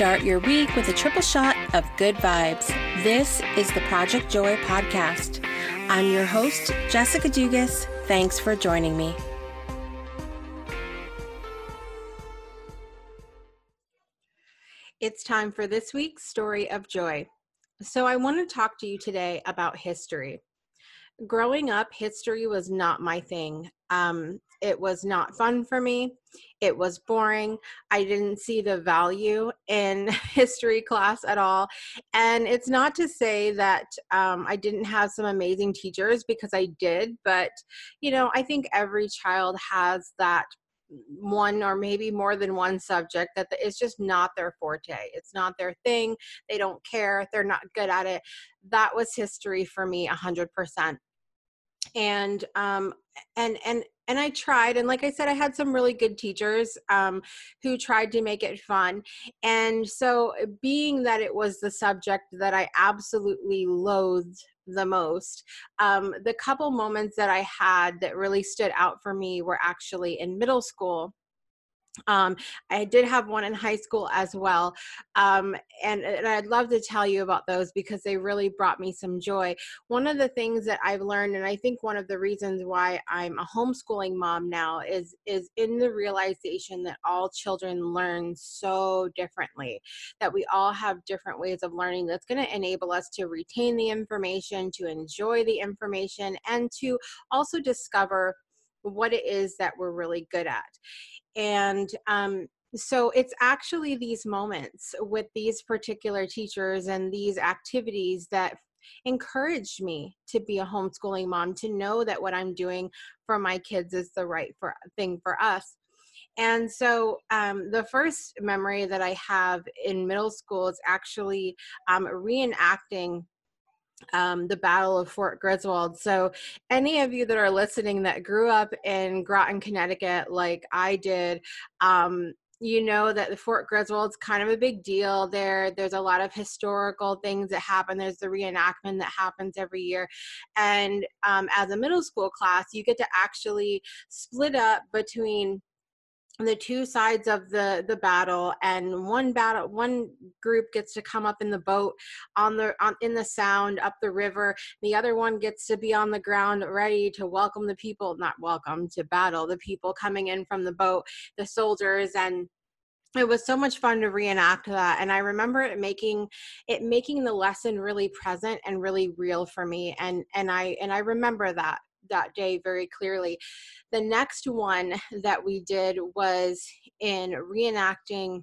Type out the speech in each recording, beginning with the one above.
Start your week with a triple shot of good vibes. This is the Project Joy podcast. I'm your host, Jessica Dugas. Thanks for joining me. It's time for this week's story of joy. So, I want to talk to you today about history. Growing up, history was not my thing. Um, it was not fun for me. It was boring. I didn't see the value in history class at all. And it's not to say that um, I didn't have some amazing teachers because I did, but you know, I think every child has that one or maybe more than one subject that it's just not their forte. It's not their thing. They don't care. They're not good at it. That was history for me 100%. And um and and and I tried. And like I said, I had some really good teachers um, who tried to make it fun. And so, being that it was the subject that I absolutely loathed the most. Um, the couple moments that I had that really stood out for me were actually in middle school. Um, I did have one in high school as well. Um, and, and I'd love to tell you about those because they really brought me some joy. One of the things that I've learned, and I think one of the reasons why I'm a homeschooling mom now is, is in the realization that all children learn so differently, that we all have different ways of learning that's going to enable us to retain the information, to enjoy the information, and to also discover what it is that we're really good at. And um, so it's actually these moments with these particular teachers and these activities that encouraged me to be a homeschooling mom to know that what i'm doing for my kids is the right for, thing for us. And so um, the first memory that i have in middle school is actually um, reenacting um, the Battle of Fort Griswold. So, any of you that are listening that grew up in Groton, Connecticut, like I did, um, you know that the Fort Griswold's kind of a big deal there. There's a lot of historical things that happen. There's the reenactment that happens every year. And um, as a middle school class, you get to actually split up between the two sides of the the battle and one battle one group gets to come up in the boat on the on in the sound up the river the other one gets to be on the ground ready to welcome the people not welcome to battle the people coming in from the boat the soldiers and it was so much fun to reenact that and i remember it making it making the lesson really present and really real for me and and i and i remember that that day very clearly. The next one that we did was in reenacting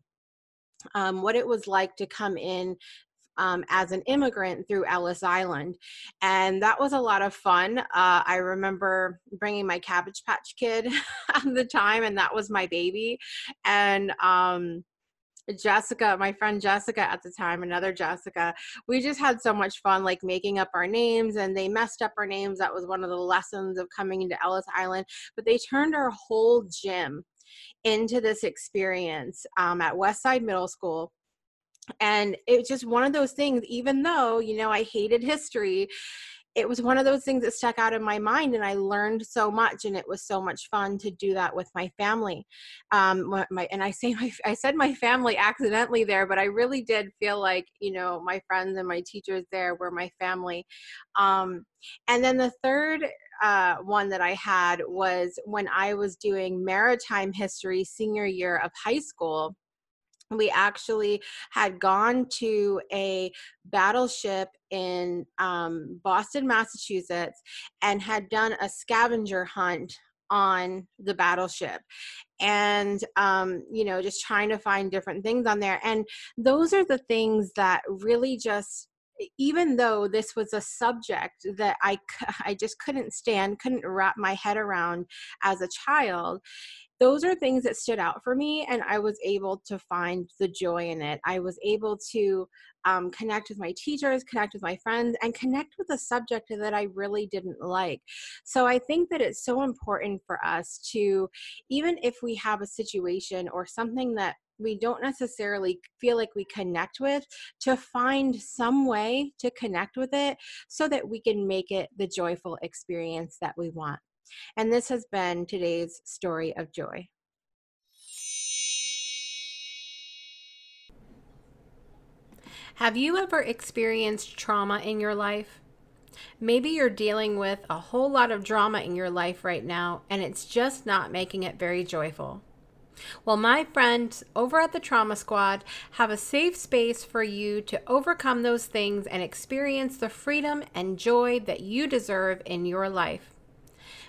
um, what it was like to come in um, as an immigrant through Ellis Island. And that was a lot of fun. Uh, I remember bringing my Cabbage Patch Kid at the time, and that was my baby. And um, Jessica, my friend Jessica at the time, another Jessica, we just had so much fun like making up our names and they messed up our names. That was one of the lessons of coming into Ellis Island. But they turned our whole gym into this experience um, at Westside Middle School and it's just one of those things even though you know i hated history it was one of those things that stuck out in my mind and i learned so much and it was so much fun to do that with my family. Um my and i say my i said my family accidentally there but i really did feel like you know my friends and my teachers there were my family. Um and then the third uh, one that I had was when I was doing maritime history senior year of high school we actually had gone to a battleship in um, Boston, Massachusetts, and had done a scavenger hunt on the battleship and um, you know just trying to find different things on there. And those are the things that really just even though this was a subject that I, I just couldn't stand, couldn't wrap my head around as a child, those are things that stood out for me and i was able to find the joy in it. I was able to um, connect with my teachers connect with my friends and connect with a subject that i really didn't like. So i think that it's so important for us to even if we have a situation or something that we don't necessarily feel like we connect with to find some way to connect with it so that we can make it the joyful experience that we want and this has been today's story of joy. Have you ever experienced trauma in your life? Maybe you're dealing with a whole lot of drama in your life right now, and it's just not making it very joyful. Well, my friends over at the Trauma Squad have a safe space for you to overcome those things and experience the freedom and joy that you deserve in your life.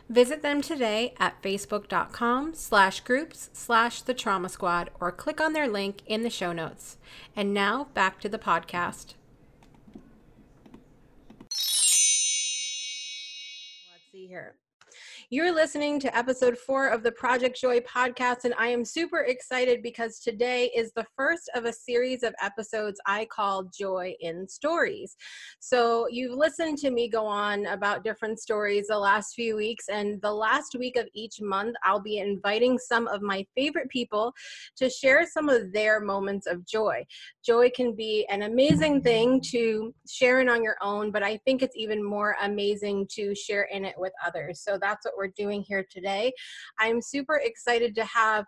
Visit them today at facebook.com slash groups slash the trauma squad or click on their link in the show notes. And now back to the podcast. Let's see here. You're listening to episode four of the Project Joy podcast, and I am super excited because today is the first of a series of episodes I call Joy in Stories. So, you've listened to me go on about different stories the last few weeks, and the last week of each month, I'll be inviting some of my favorite people to share some of their moments of joy. Joy can be an amazing thing to share in on your own, but I think it's even more amazing to share in it with others. So, that's what we're doing here today. I'm super excited to have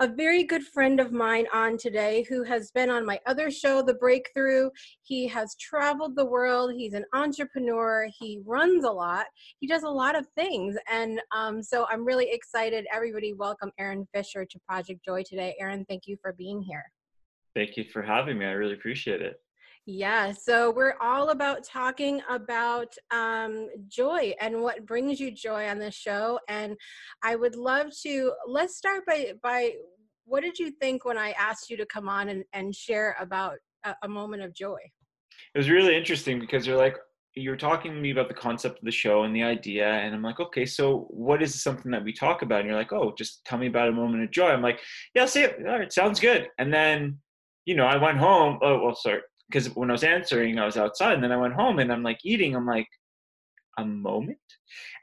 a very good friend of mine on today who has been on my other show, The Breakthrough. He has traveled the world. He's an entrepreneur. He runs a lot. He does a lot of things. And um, so I'm really excited. Everybody, welcome Aaron Fisher to Project Joy today. Aaron, thank you for being here. Thank you for having me. I really appreciate it. Yeah, so we're all about talking about um, joy and what brings you joy on this show. And I would love to let's start by by what did you think when I asked you to come on and, and share about a, a moment of joy? It was really interesting because you're like you're talking to me about the concept of the show and the idea, and I'm like, okay, so what is something that we talk about? And you're like, oh, just tell me about a moment of joy. I'm like, yeah, see it. All right, sounds good. And then, you know, I went home. Oh, well, sorry because when I was answering, I was outside, and then I went home, and I'm like eating. I'm like, a moment,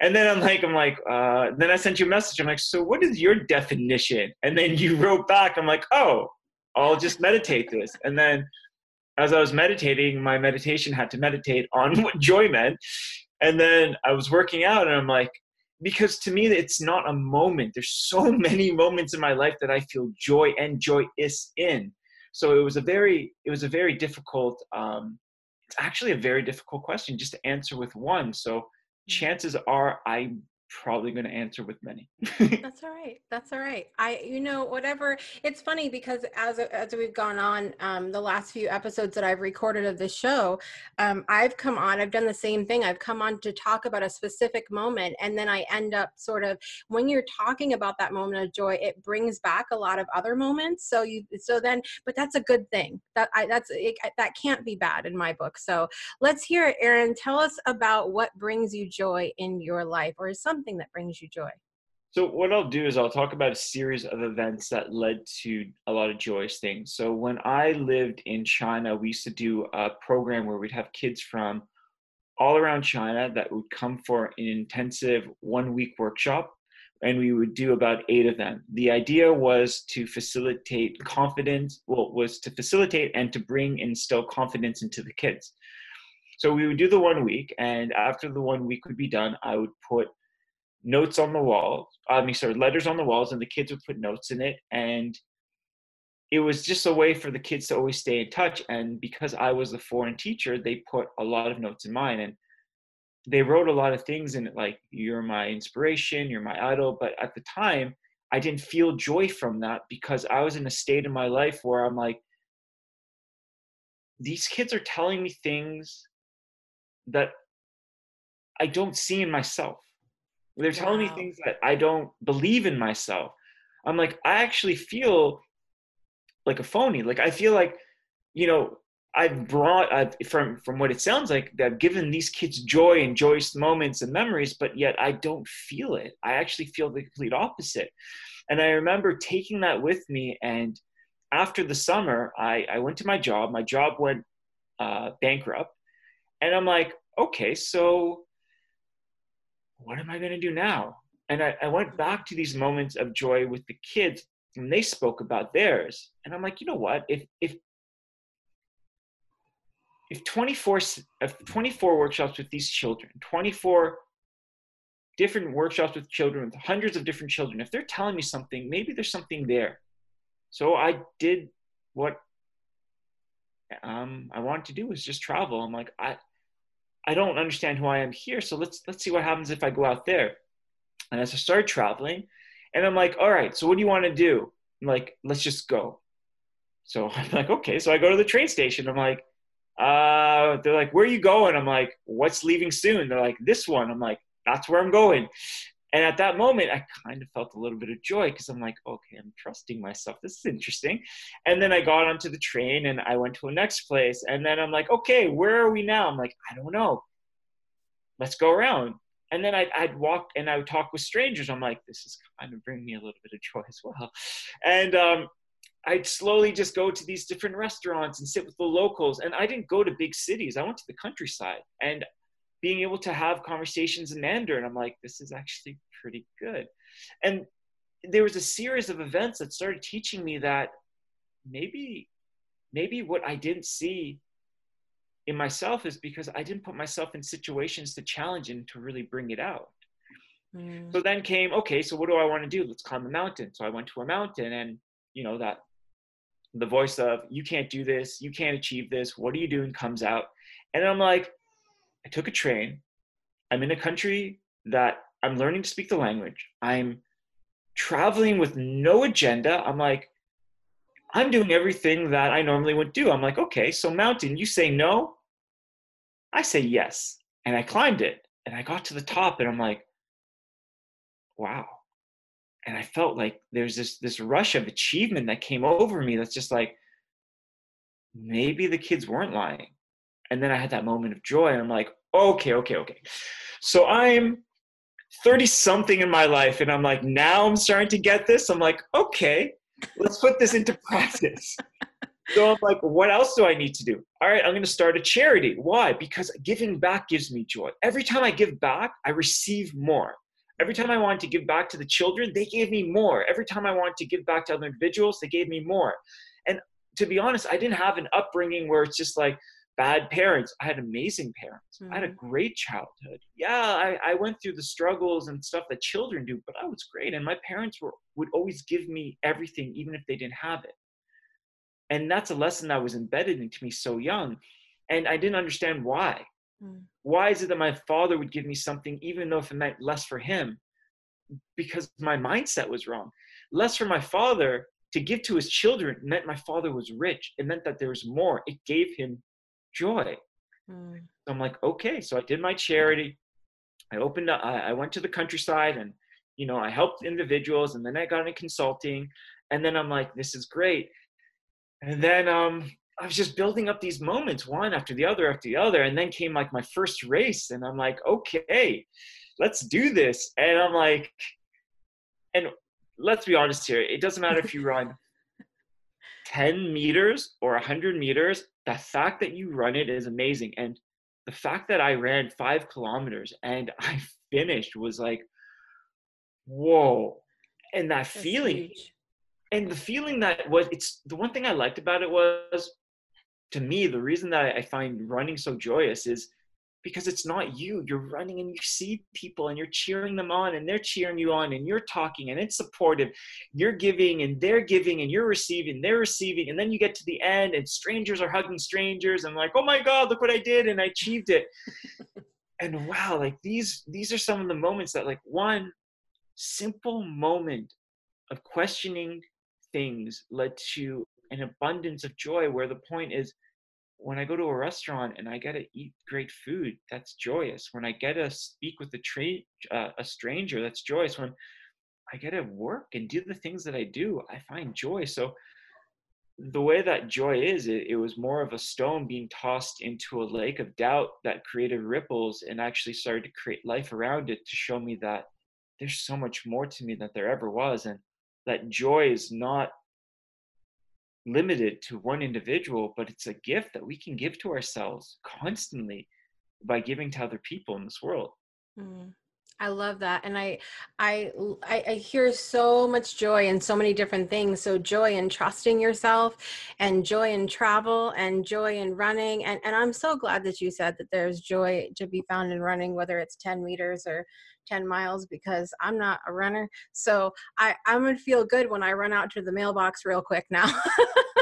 and then I'm like, I'm like, uh, then I sent you a message. I'm like, so what is your definition? And then you wrote back. I'm like, oh, I'll just meditate this, and then as I was meditating, my meditation had to meditate on what joy meant, and then I was working out, and I'm like. Because to me, it's not a moment. There's so many moments in my life that I feel joy and joy is in so it was a very it was a very difficult um, it's actually a very difficult question just to answer with one so mm. chances are i probably going to answer with many. That's all right. That's all right. I, you know, whatever. It's funny because as as we've gone on, um, the last few episodes that I've recorded of the show, um, I've come on. I've done the same thing. I've come on to talk about a specific moment, and then I end up sort of when you're talking about that moment of joy, it brings back a lot of other moments. So you, so then, but that's a good thing. That I, that's it, that can't be bad in my book. So let's hear it, Aaron. Tell us about what brings you joy in your life, or something something that brings you joy? So what I'll do is I'll talk about a series of events that led to a lot of joyous things. So when I lived in China, we used to do a program where we'd have kids from all around China that would come for an intensive one week workshop and we would do about eight of them. The idea was to facilitate confidence, well, was to facilitate and to bring instill confidence into the kids. So we would do the one week, and after the one week would be done, I would put notes on the wall. I mean, sorry, letters on the walls, and the kids would put notes in it. And it was just a way for the kids to always stay in touch. And because I was the foreign teacher, they put a lot of notes in mine. And they wrote a lot of things in it, like, you're my inspiration, you're my idol. But at the time, I didn't feel joy from that because I was in a state in my life where I'm like, these kids are telling me things that I don't see in myself. They're telling wow. me things that I don't believe in myself. I'm like, I actually feel like a phony. Like I feel like, you know, I've brought I've, from from what it sounds like that I've given these kids joy and joyous moments and memories, but yet I don't feel it. I actually feel the complete opposite. And I remember taking that with me. And after the summer, I, I went to my job. My job went uh, bankrupt, and I'm like, okay, so what am I going to do now? And I, I went back to these moments of joy with the kids and they spoke about theirs. And I'm like, you know what? If, if, if 24, if 24 workshops with these children, 24 different workshops with children, with hundreds of different children, if they're telling me something, maybe there's something there. So I did what um, I wanted to do was just travel. I'm like, I, I don't understand who I am here. So let's let's see what happens if I go out there. And as I started traveling, and I'm like, all right, so what do you want to do? I'm like, let's just go. So I'm like, okay. So I go to the train station. I'm like, uh, they're like, where are you going? I'm like, what's leaving soon? They're like, this one. I'm like, that's where I'm going. And at that moment, I kind of felt a little bit of joy because I'm like, okay, I'm trusting myself. This is interesting. And then I got onto the train and I went to a next place. And then I'm like, okay, where are we now? I'm like, I don't know. Let's go around. And then I'd, I'd walk and I would talk with strangers. I'm like, this is kind of bringing me a little bit of joy as well. And um, I'd slowly just go to these different restaurants and sit with the locals. And I didn't go to big cities. I went to the countryside. And being able to have conversations in Mandarin, I'm like, this is actually pretty good. And there was a series of events that started teaching me that maybe, maybe what I didn't see in myself is because I didn't put myself in situations to challenge and to really bring it out. Mm. So then came, okay, so what do I want to do? Let's climb a mountain. So I went to a mountain and, you know, that the voice of, you can't do this, you can't achieve this, what are you doing comes out. And I'm like, I took a train. I'm in a country that I'm learning to speak the language. I'm traveling with no agenda. I'm like, I'm doing everything that I normally would do. I'm like, okay, so mountain, you say no. I say yes. And I climbed it and I got to the top and I'm like, wow. And I felt like there's this this rush of achievement that came over me that's just like, maybe the kids weren't lying. And then I had that moment of joy and I'm like, okay, okay, okay. So I'm 30 something in my life and I'm like, now I'm starting to get this. I'm like, okay, let's put this into practice. so I'm like, what else do I need to do? All right, I'm going to start a charity. Why? Because giving back gives me joy. Every time I give back, I receive more. Every time I wanted to give back to the children, they gave me more. Every time I wanted to give back to other individuals, they gave me more. And to be honest, I didn't have an upbringing where it's just like, bad parents. I had amazing parents. Mm-hmm. I had a mm-hmm. great childhood. Yeah, I, I went through the struggles and stuff that children do, but I was great. And my parents were would always give me everything, even if they didn't have it. And that's a lesson that was embedded into me so young. And I didn't understand why. Mm. Why is it that my father would give me something, even though if it meant less for him? Because my mindset was wrong. Less for my father to give to his children meant my father was rich. It meant that there was more. It gave him joy. Mm. So I'm like, okay. So I did my charity. I opened up, I, I went to the countryside and, you know, I helped individuals and then I got into consulting. And then I'm like, this is great. And then um, I was just building up these moments, one after the other after the other. And then came like my first race. And I'm like, okay, let's do this. And I'm like, and let's be honest here, it doesn't matter if you run 10 meters or 100 meters, the fact that you run it is amazing. And the fact that I ran five kilometers and I finished was like, whoa. And that That's feeling, huge. and the feeling that was, it's the one thing I liked about it was to me, the reason that I find running so joyous is because it's not you. You're running and you see people and you're cheering them on and they're cheering you on and you're talking and it's supportive. You're giving and they're giving and you're receiving, they're receiving. And then you get to the end and strangers are hugging strangers and like, oh my God, look what I did and I achieved it. and wow, like these these are some of the moments that like one simple moment of questioning things led to an abundance of joy where the point is when I go to a restaurant and I get to eat great food, that's joyous. When I get to speak with a, tra- uh, a stranger, that's joyous. When I get to work and do the things that I do, I find joy. So the way that joy is, it, it was more of a stone being tossed into a lake of doubt that created ripples and actually started to create life around it to show me that there's so much more to me than there ever was. And that joy is not limited to one individual, but it's a gift that we can give to ourselves constantly by giving to other people in this world. Mm. I love that. And I, I, I hear so much joy in so many different things. So joy in trusting yourself and joy in travel and joy in running. And, and I'm so glad that you said that there's joy to be found in running, whether it's 10 meters or 10 miles, because I'm not a runner. So I, I'm going to feel good when I run out to the mailbox real quick now.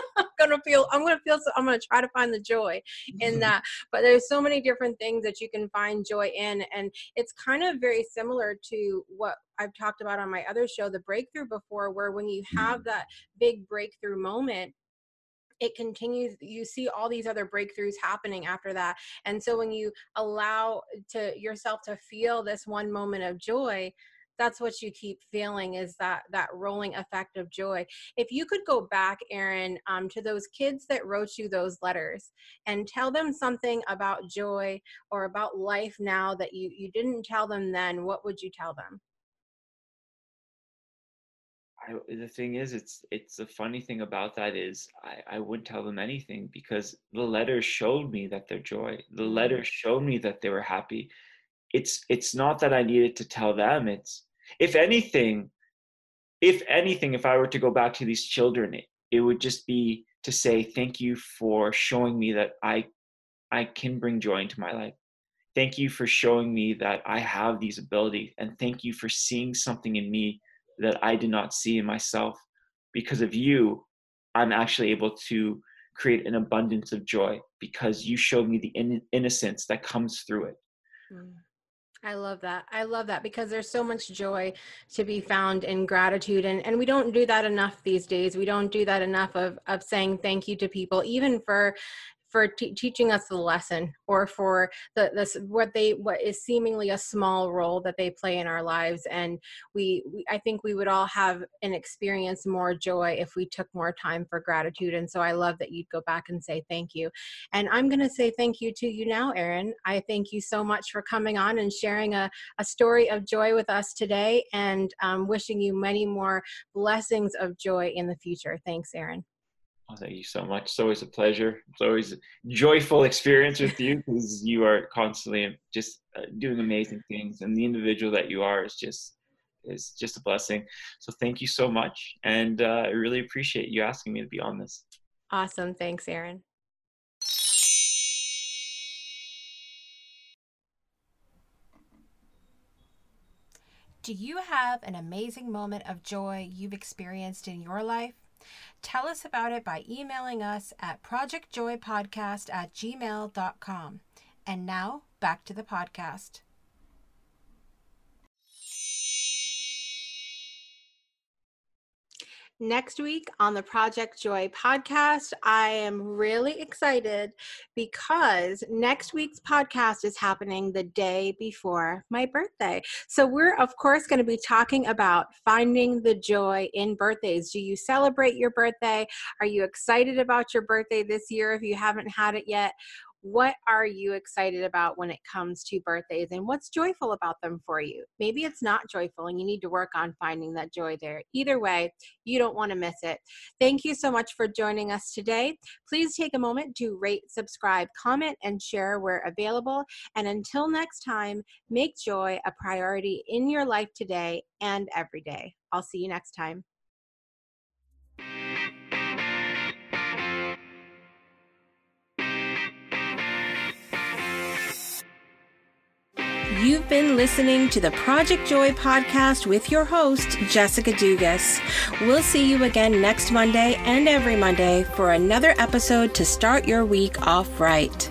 gonna feel i'm gonna feel so i'm gonna try to find the joy in mm-hmm. that but there's so many different things that you can find joy in and it's kind of very similar to what i've talked about on my other show the breakthrough before where when you have mm-hmm. that big breakthrough moment it continues you see all these other breakthroughs happening after that and so when you allow to yourself to feel this one moment of joy that's what you keep feeling is that that rolling effect of joy. If you could go back aaron um, to those kids that wrote you those letters and tell them something about joy or about life now that you you didn't tell them then what would you tell them? I, the thing is it's it's the funny thing about that is I, I wouldn't tell them anything because the letters showed me that they're joy. The mm. letters showed me that they were happy it's it's not that I needed to tell them. It's if anything, if anything, if I were to go back to these children, it, it would just be to say thank you for showing me that I I can bring joy into my life. Thank you for showing me that I have these abilities, and thank you for seeing something in me that I did not see in myself. Because of you, I'm actually able to create an abundance of joy because you showed me the in- innocence that comes through it. Mm. I love that. I love that because there's so much joy to be found in gratitude and and we don't do that enough these days. We don't do that enough of of saying thank you to people even for for t- teaching us the lesson or for the this what they what is seemingly a small role that they play in our lives. And we, we i think we would all have and experience more joy if we took more time for gratitude. And so i love that you'd go back and say thank you. And i'm going to say thank you to you now aaron i thank you so much for coming on and sharing a, a story of joy with us today and um, wishing you many more blessings of joy in the future. Thanks aaron Oh, thank you so much. It's always a pleasure. It's always a joyful experience with you because you are constantly just uh, doing amazing things, and the individual that you are is just is just a blessing. So thank you so much, and uh, I really appreciate you asking me to be on this. Awesome. Thanks, Aaron. Do you have an amazing moment of joy you've experienced in your life? Tell us about it by emailing us at projectjoypodcast at gmail.com. And now back to the podcast. Next week on the Project Joy podcast, I am really excited because next week's podcast is happening the day before my birthday. So, we're of course going to be talking about finding the joy in birthdays. Do you celebrate your birthday? Are you excited about your birthday this year if you haven't had it yet? What are you excited about when it comes to birthdays and what's joyful about them for you? Maybe it's not joyful and you need to work on finding that joy there. Either way, you don't want to miss it. Thank you so much for joining us today. Please take a moment to rate, subscribe, comment, and share where available. And until next time, make joy a priority in your life today and every day. I'll see you next time. You've been listening to the Project Joy podcast with your host, Jessica Dugas. We'll see you again next Monday and every Monday for another episode to start your week off right.